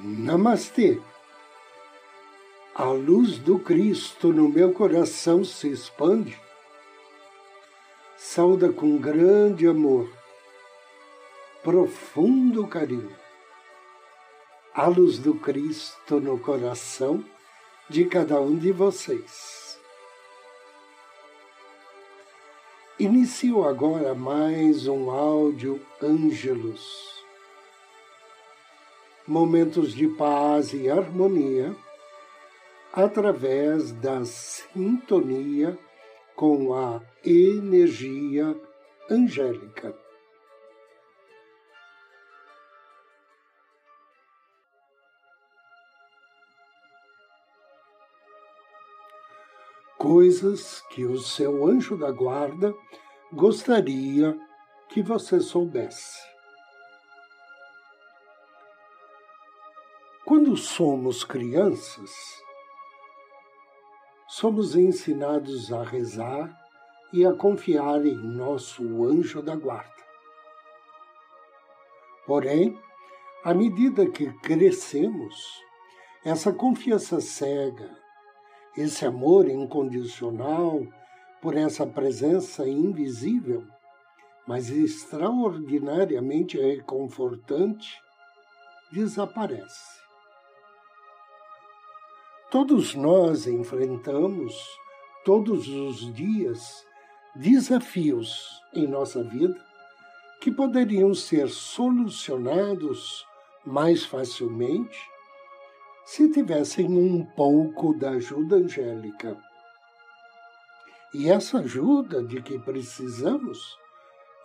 Namastê. A luz do Cristo no meu coração se expande. Sauda com grande amor, profundo carinho. A luz do Cristo no coração de cada um de vocês. Inicio agora mais um áudio Ângelos momentos de paz e harmonia através da sintonia com a energia angélica. Coisas que o seu anjo da guarda gostaria que você soubesse. Quando somos crianças, somos ensinados a rezar e a confiar em nosso anjo da guarda. Porém, à medida que crescemos, essa confiança cega, esse amor incondicional por essa presença invisível, mas extraordinariamente reconfortante, desaparece. Todos nós enfrentamos, todos os dias, desafios em nossa vida que poderiam ser solucionados mais facilmente se tivessem um pouco da ajuda angélica. E essa ajuda de que precisamos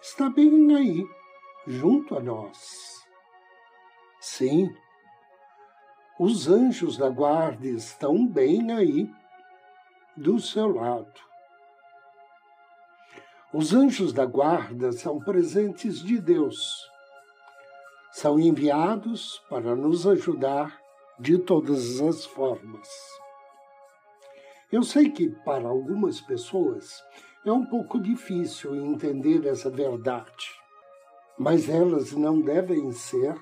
está bem aí, junto a nós. Sim, os anjos da guarda estão bem aí, do seu lado. Os anjos da guarda são presentes de Deus. São enviados para nos ajudar de todas as formas. Eu sei que para algumas pessoas é um pouco difícil entender essa verdade, mas elas não devem ser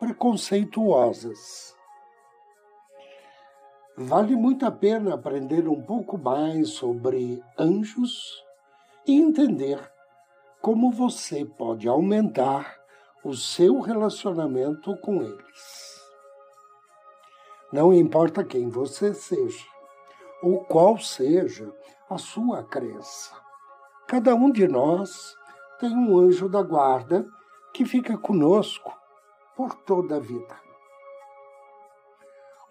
preconceituosas. Vale muito a pena aprender um pouco mais sobre anjos e entender como você pode aumentar o seu relacionamento com eles. Não importa quem você seja ou qual seja a sua crença, cada um de nós tem um anjo da guarda que fica conosco por toda a vida.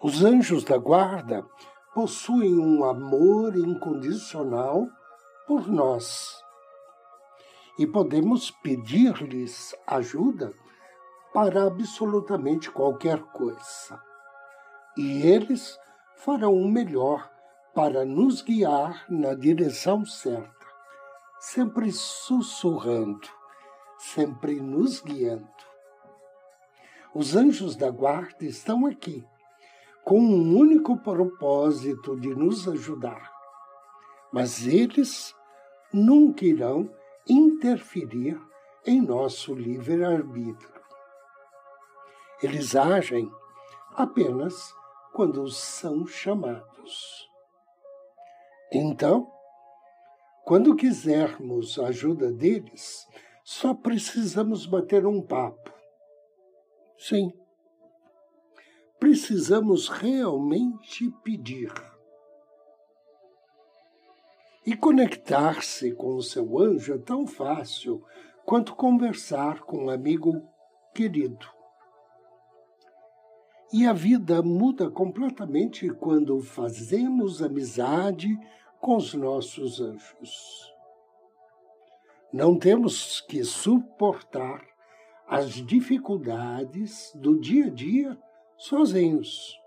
Os anjos da guarda possuem um amor incondicional por nós e podemos pedir-lhes ajuda para absolutamente qualquer coisa. E eles farão o melhor para nos guiar na direção certa, sempre sussurrando, sempre nos guiando. Os anjos da guarda estão aqui com um único propósito de nos ajudar. Mas eles nunca irão interferir em nosso livre-arbítrio. Eles agem apenas quando são chamados. Então, quando quisermos a ajuda deles, só precisamos bater um papo. Sim, precisamos realmente pedir. E conectar-se com o seu anjo é tão fácil quanto conversar com um amigo querido. E a vida muda completamente quando fazemos amizade com os nossos anjos. Não temos que suportar as dificuldades do dia a dia sozinhos.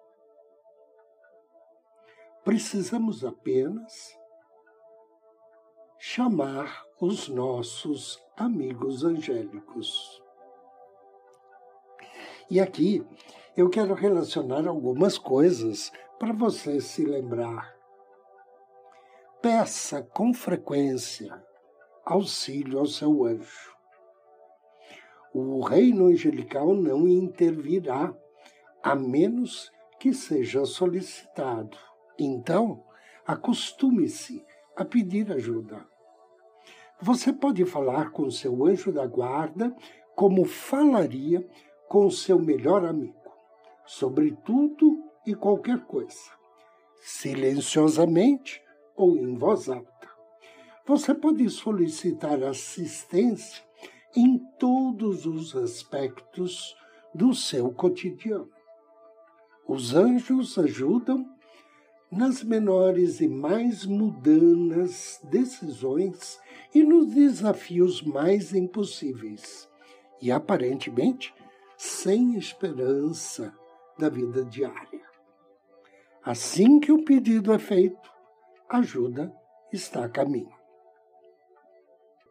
Precisamos apenas chamar os nossos amigos angélicos. E aqui eu quero relacionar algumas coisas para você se lembrar. Peça com frequência auxílio ao seu anjo. O reino angelical não intervirá a menos que seja solicitado. Então, acostume-se a pedir ajuda. Você pode falar com seu anjo da guarda como falaria com seu melhor amigo, sobre tudo e qualquer coisa, silenciosamente ou em voz alta. Você pode solicitar assistência em todos os aspectos do seu cotidiano. Os anjos ajudam nas menores e mais mudanas decisões e nos desafios mais impossíveis, e aparentemente sem esperança da vida diária. Assim que o pedido é feito, a ajuda está a caminho.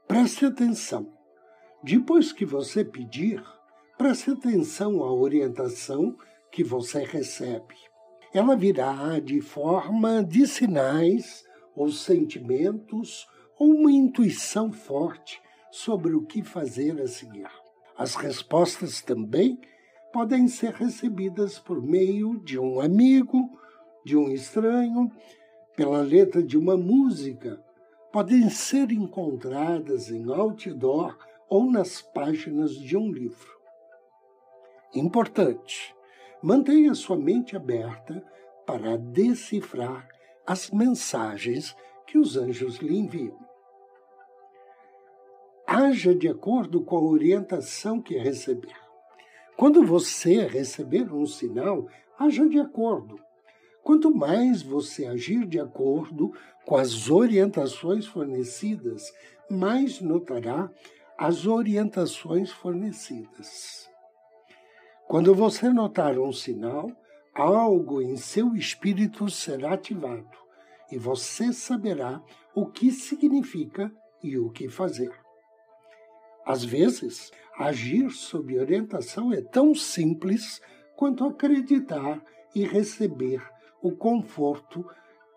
Preste atenção. Depois que você pedir, preste atenção à orientação que você recebe. Ela virá de forma de sinais ou sentimentos ou uma intuição forte sobre o que fazer a seguir. As respostas também podem ser recebidas por meio de um amigo, de um estranho, pela letra de uma música, podem ser encontradas em outdoor ou nas páginas de um livro. Importante: mantenha sua mente aberta para decifrar as mensagens que os anjos lhe enviam. Haja de acordo com a orientação que receber. Quando você receber um sinal, haja de acordo. Quanto mais você agir de acordo com as orientações fornecidas, mais notará as orientações fornecidas. Quando você notar um sinal, algo em seu espírito será ativado e você saberá o que significa e o que fazer. Às vezes, agir sob orientação é tão simples quanto acreditar e receber o conforto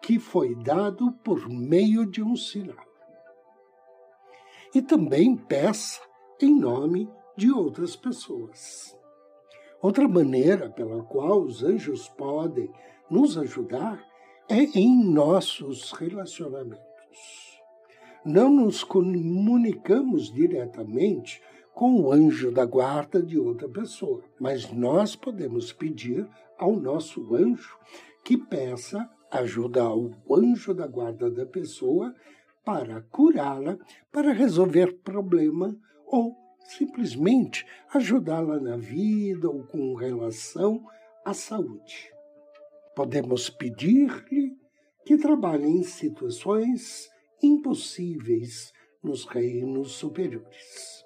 que foi dado por meio de um sinal e também peça em nome de outras pessoas. Outra maneira pela qual os anjos podem nos ajudar é em nossos relacionamentos. Não nos comunicamos diretamente com o anjo da guarda de outra pessoa, mas nós podemos pedir ao nosso anjo que peça ajuda ao anjo da guarda da pessoa para curá-la, para resolver problema ou simplesmente ajudá-la na vida ou com relação à saúde. Podemos pedir-lhe que trabalhe em situações impossíveis nos reinos superiores.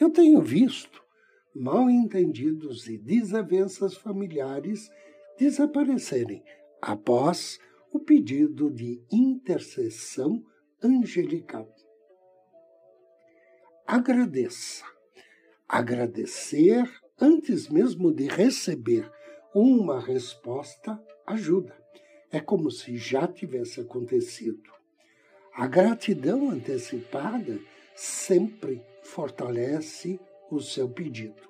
Eu tenho visto mal entendidos e desavenças familiares desaparecerem após o pedido de intercessão angelical. Agradeça. Agradecer antes mesmo de receber uma resposta ajuda. É como se já tivesse acontecido. A gratidão antecipada sempre fortalece o seu pedido.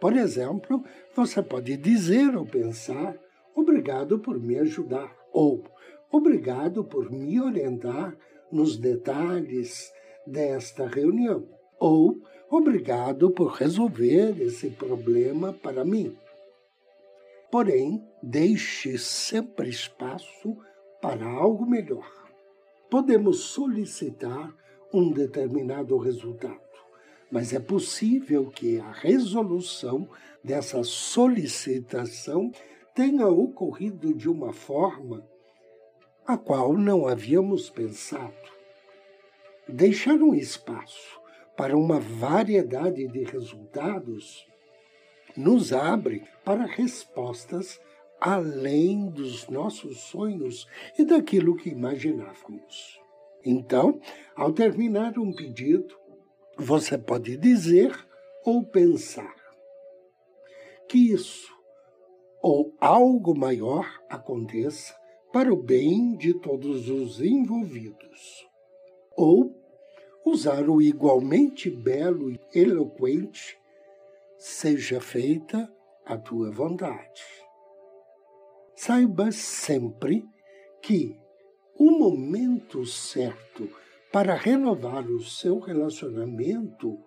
Por exemplo, você pode dizer ou pensar: obrigado por me ajudar, ou obrigado por me orientar nos detalhes desta reunião, ou obrigado por resolver esse problema para mim. Porém, deixe sempre espaço para algo melhor. Podemos solicitar um determinado resultado, mas é possível que a resolução dessa solicitação tenha ocorrido de uma forma a qual não havíamos pensado. Deixar um espaço para uma variedade de resultados nos abre para respostas além dos nossos sonhos e daquilo que imaginávamos. Então, ao terminar um pedido, você pode dizer ou pensar que isso ou algo maior aconteça para o bem de todos os envolvidos. Ou usar o igualmente belo e eloquente, seja feita a tua vontade. Saiba sempre que o momento certo para renovar o seu relacionamento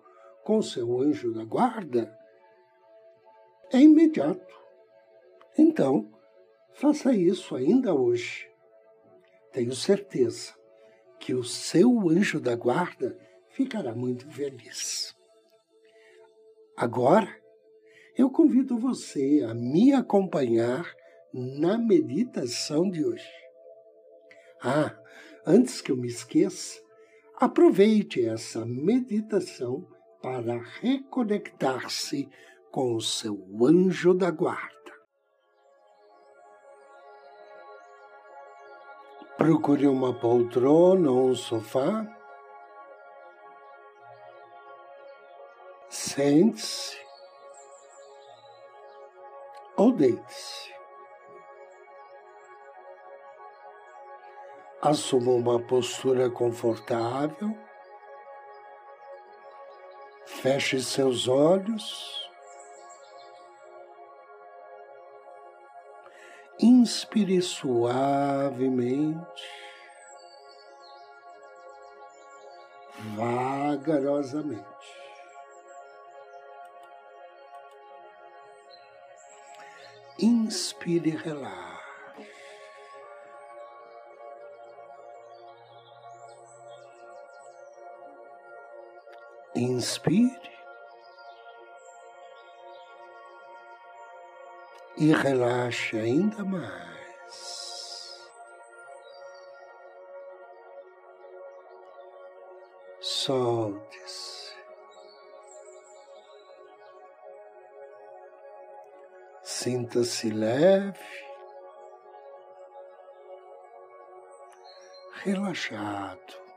com seu anjo da guarda é imediato. Então, faça isso ainda hoje. Tenho certeza que o seu anjo da guarda ficará muito feliz. Agora, eu convido você a me acompanhar na meditação de hoje. Ah, antes que eu me esqueça, aproveite essa meditação para reconectar-se com o seu anjo da guarda. Procure uma poltrona ou um sofá Sente-se ou deite-se. Assuma uma postura confortável. Feche seus olhos. Inspire suavemente, vagarosamente. Inspire e relaxe. Inspire e relaxe ainda mais. Solte-se. Sinta-se leve, relaxado.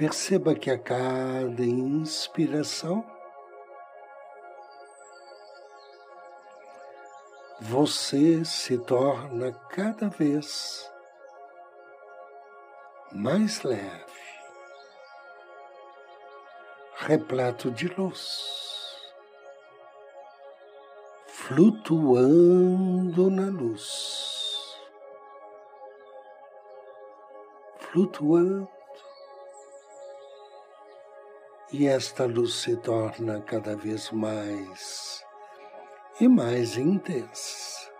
Perceba que a cada inspiração você se torna cada vez mais leve. Repleto de luz, flutuando na luz, flutuando, e esta luz se torna cada vez mais e mais intensa.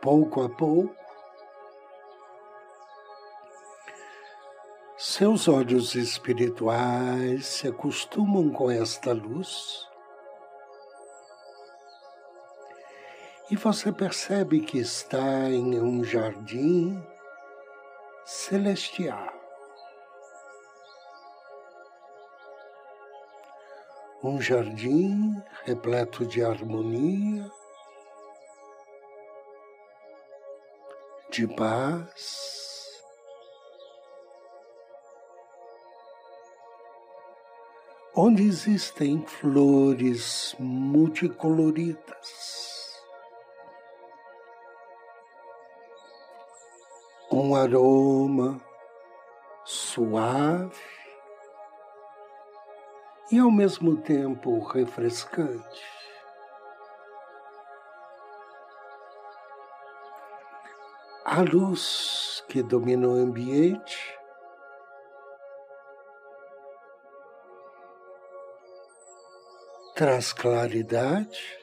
Pouco a pouco, Seus olhos espirituais se acostumam com esta luz e você percebe que está em um jardim celestial. Um jardim repleto de harmonia, de paz. Onde existem flores multicoloridas, um aroma suave e ao mesmo tempo refrescante. A luz que domina o ambiente traz claridade,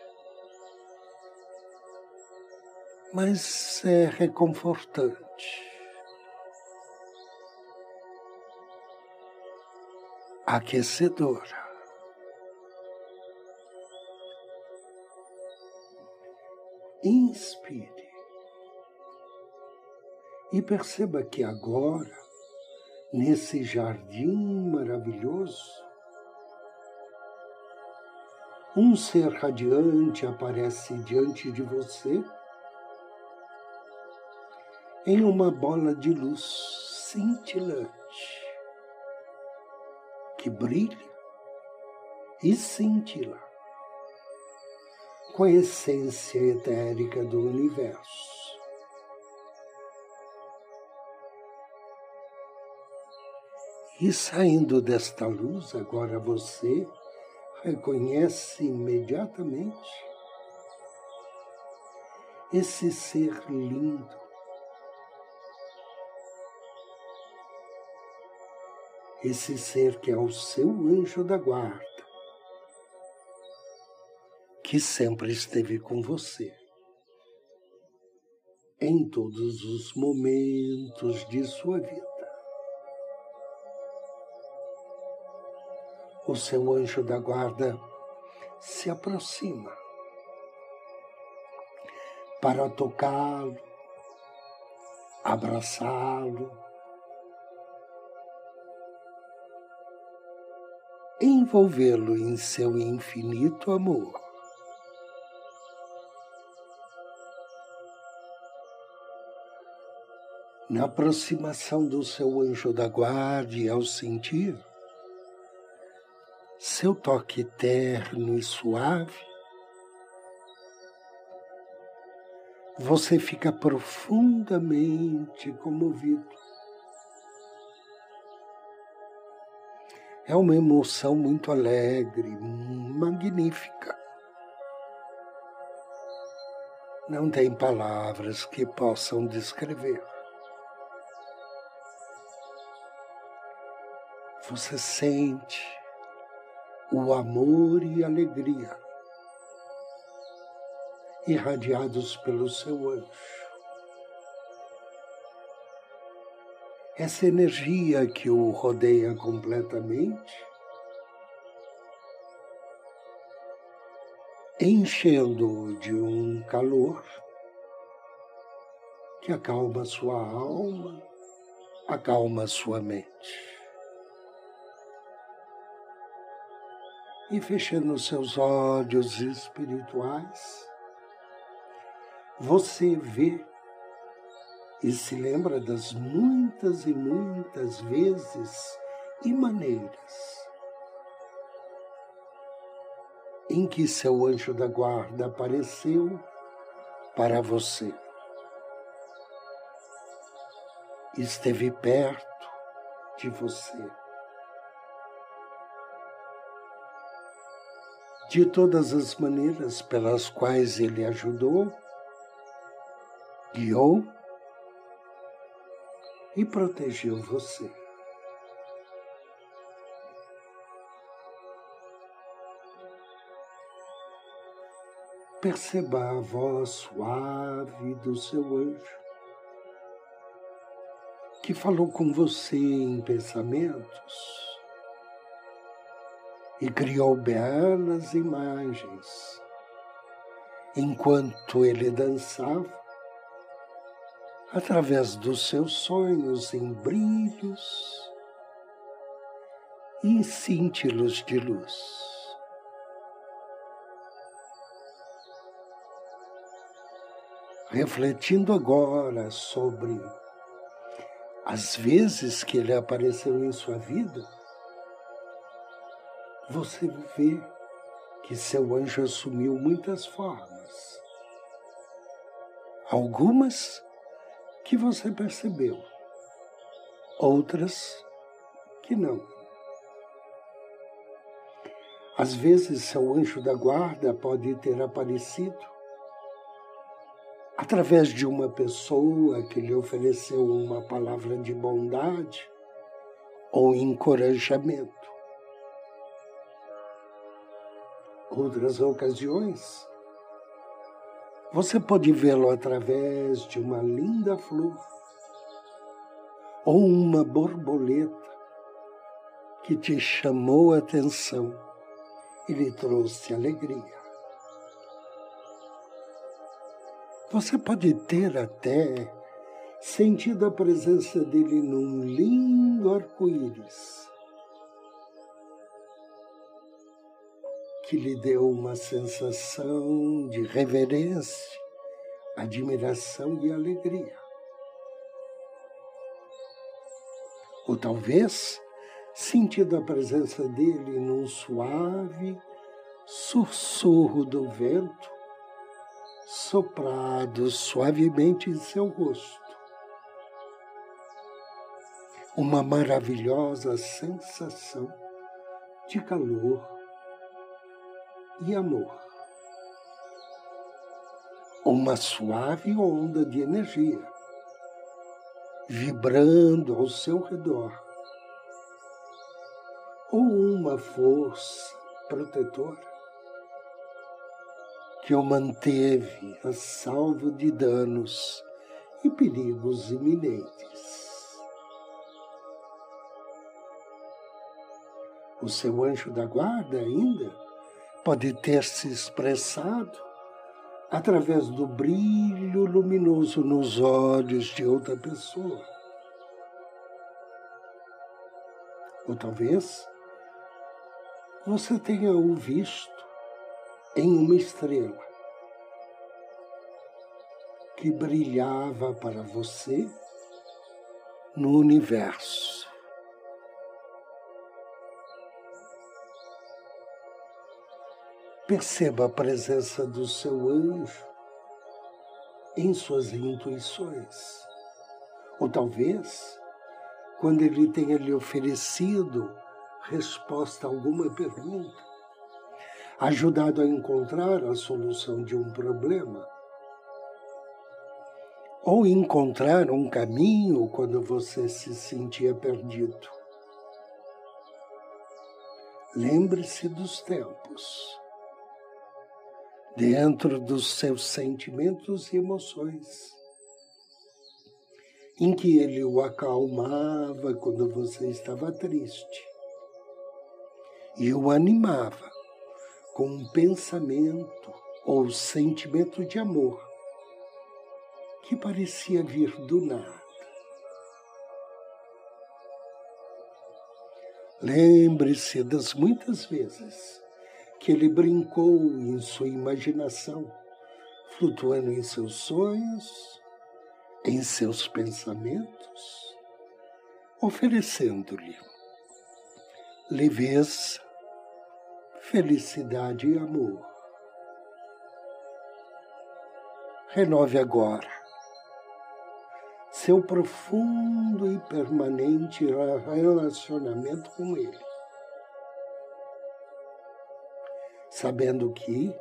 mas é reconfortante. Aquecedora. Inspire e perceba que agora, nesse jardim maravilhoso, um ser radiante aparece diante de você em uma bola de luz cintilante que brilha e cintila com a essência etérica do universo. E saindo desta luz, agora você reconhece imediatamente esse ser lindo. Esse ser que é o seu anjo da guarda, que sempre esteve com você em todos os momentos de sua vida. O seu anjo da guarda se aproxima para tocá-lo, abraçá-lo, envolvê-lo em seu infinito amor. Na aproximação do seu anjo da guarda e ao sentir seu toque terno e suave, você fica profundamente comovido. É uma emoção muito alegre, magnífica. Não tem palavras que possam descrever. Você sente o amor e alegria irradiados pelo seu anjo. Essa energia que o rodeia completamente, enchendo-o de um calor que acalma sua alma, acalma sua mente. e fechando seus olhos espirituais, você vê e se lembra das muitas e muitas vezes e maneiras em que seu anjo da guarda apareceu para você. Esteve perto de você. de todas as maneiras pelas quais ele ajudou, guiou e protegeu você. Perceba a voz suave do seu anjo, que falou com você em pensamentos e criou belas imagens. Enquanto ele dançava, através dos seus sonhos em brilhos e em cintilos de luz. Refletindo agora sobre as vezes que ele apareceu em sua vida, você vê que seu anjo assumiu muitas formas. Algumas que você percebeu, outras que não. Às vezes, seu anjo da guarda pode ter aparecido através de uma pessoa que lhe ofereceu uma palavra de bondade ou encorajamento. outras ocasiões, você pode vê-lo através de uma linda flor ou uma borboleta que te chamou a atenção e lhe trouxe alegria. Você pode ter até sentido a presença dele num lindo arco-íris que lhe deu uma sensação de reverência, admiração e alegria. Ou talvez sentindo a presença dele num suave sussurro do vento soprado suavemente em seu rosto. uma maravilhosa sensação de calor e amor. Uma suave onda de energia vibrando ao seu redor, ou uma força protetora que o manteve a salvo de danos e perigos iminentes. O seu anjo da guarda ainda pode ter se expressado através do brilho luminoso nos olhos de outra pessoa. Ou talvez você tenha o visto em uma estrela que brilhava para você no universo. Perceba a presença do seu anjo em suas intuições. Ou talvez, quando ele tenha lhe oferecido resposta a alguma pergunta, ajudado a encontrar a solução de um problema, ou encontrar um caminho quando você se sentia perdido. Lembre-se dos tempos, dentro dos seus sentimentos e emoções, em que ele o acalmava quando você estava triste e o animava com um pensamento ou sentimento de amor que parecia vir do nada. Lembre-se das muitas vezes que ele brincou em sua imaginação, flutuando em seus sonhos, em seus pensamentos, oferecendo-lhe leveza, felicidade e amor. Renove agora seu profundo e permanente relacionamento com Ele, sabendo que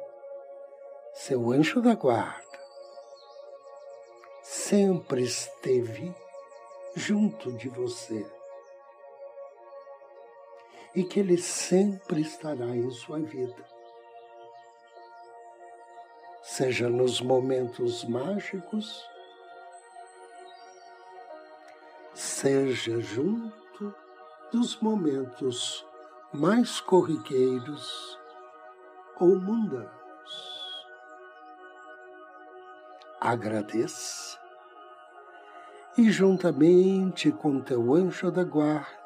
seu anjo da guarda sempre esteve junto de você e que Ele sempre estará em sua vida. Seja nos momentos mágicos, seja junto dos momentos mais corriqueiros ou mundanos. Agradeça e, juntamente com teu anjo da guarda,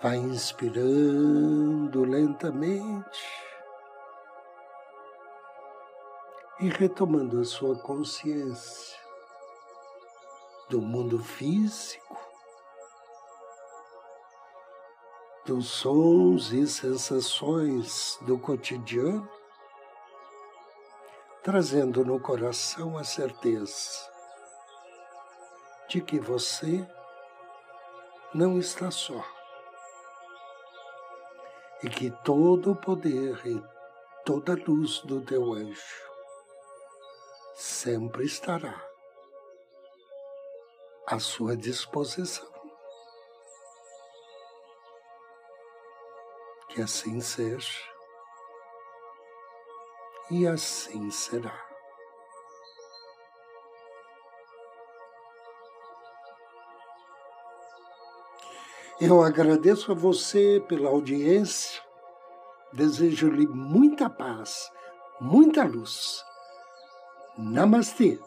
Vai inspirando lentamente e retomando a sua consciência do mundo físico, dos sons e sensações do cotidiano, trazendo no coração a certeza de que você não está só e que todo o poder e toda a luz do teu anjo sempre estará à sua disposição. Que assim seja e assim será. Eu agradeço a você pela audiência, desejo-lhe muita paz, muita luz. Namastê.